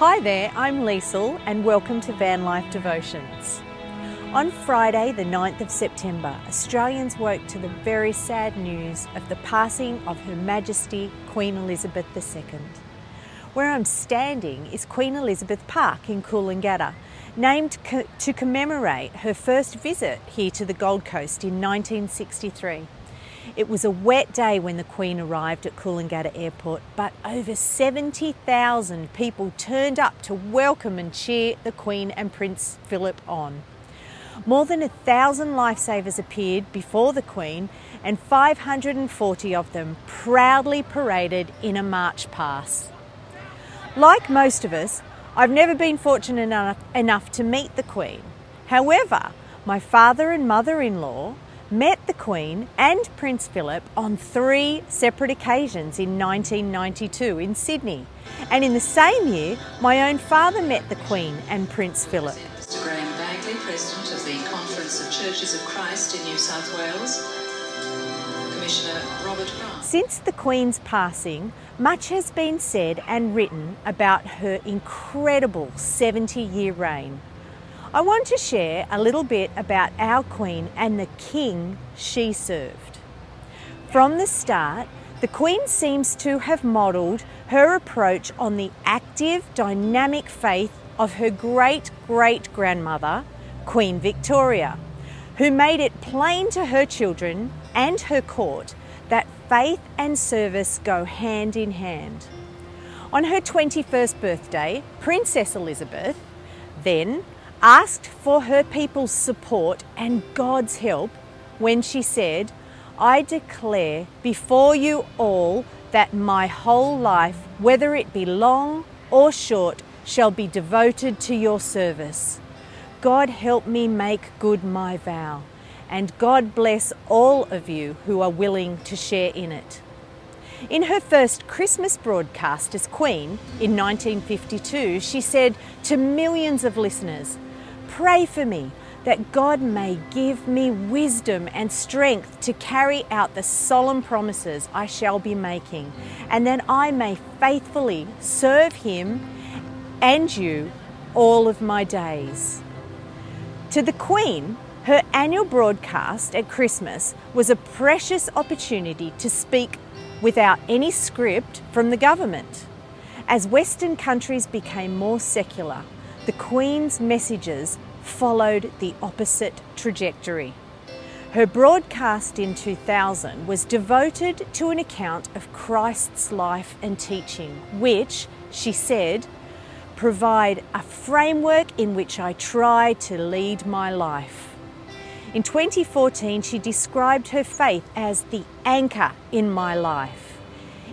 Hi there, I'm Liesl and welcome to Van Life Devotions. On Friday, the 9th of September, Australians woke to the very sad news of the passing of Her Majesty Queen Elizabeth II. Where I'm standing is Queen Elizabeth Park in Coolangatta, named co- to commemorate her first visit here to the Gold Coast in 1963. It was a wet day when the Queen arrived at Coolangatta Airport, but over 70,000 people turned up to welcome and cheer the Queen and Prince Philip on. More than a thousand lifesavers appeared before the Queen, and 540 of them proudly paraded in a march past. Like most of us, I've never been fortunate enough, to meet the Queen. However, my father and mother in law met the Queen and Prince Philip on three separate occasions in 1992 in Sydney. And in the same year, my own father met the Queen and Prince Philip. Mr Graham Bagley, President of the Conference of Churches of Christ in New South Wales. Commissioner Robert Grant. Since the Queen's passing, much has been said and written about her incredible 70 year reign. I want to share a little bit about our Queen and the King she served. From the start, the Queen seems to have modelled her approach on the active, dynamic faith of her great great grandmother, Queen Victoria, who made it plain to her children and her court that faith and service go hand in hand. On her 21st birthday, Princess Elizabeth, then asked for her people's support and God's help when she said, I declare before you all that my whole life, whether it be long or short, shall be devoted to your service. God help me make good my vow, and God bless all of you who are willing to share in it. In her first Christmas broadcast as Queen in 1952, she said to millions of listeners, Pray for me that God may give me wisdom and strength to carry out the solemn promises I shall be making, and that I may faithfully serve Him and you all of my days. To the Queen, her annual broadcast at Christmas was a precious opportunity to speak without any script from the government. As Western countries became more secular, the Queen's messages followed the opposite trajectory. Her broadcast in 2000 was devoted to an account of Christ's life and teaching, which, she said, provide a framework in which I try to lead my life. In 2014, she described her faith as the anchor in my life.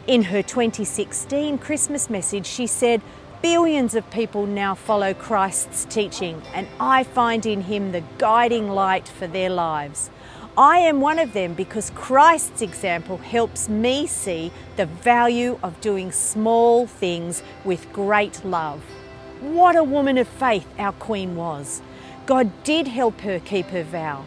In her 2016 Christmas message, she said, Billions of people now follow Christ's teaching, and I find in him the guiding light for their lives. I am one of them because Christ's example helps me see the value of doing small things with great love. What a woman of faith our Queen was. God did help her keep her vow.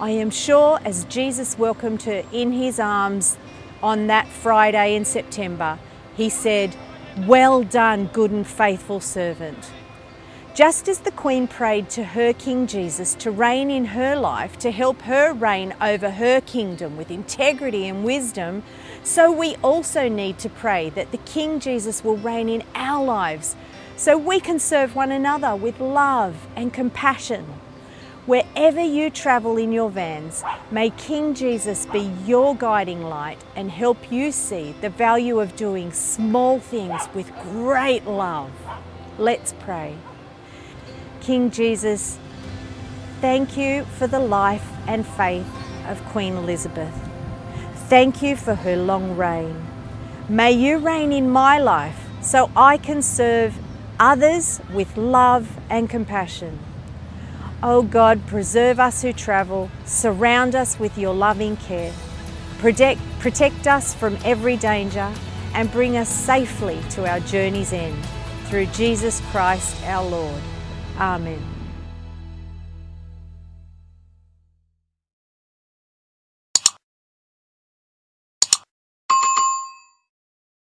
I am sure as Jesus welcomed her in his arms on that Friday in September, he said, Well done, good and faithful servant. Just as the Queen prayed to her King Jesus to reign in her life, to help her reign over her kingdom with integrity and wisdom, so we also need to pray that the King Jesus will reign in our lives so we can serve one another with love and compassion. Wherever you travel in your vans, may King Jesus be your guiding light and help you see the value of doing small things with great love. Let's pray. King Jesus, thank you for the life and faith of Queen Elizabeth. Thank you for her long reign. May you reign in my life so I can serve others with love and compassion. Oh God, preserve us who travel, surround us with your loving care, protect, protect us from every danger, and bring us safely to our journey's end. Through Jesus Christ our Lord. Amen.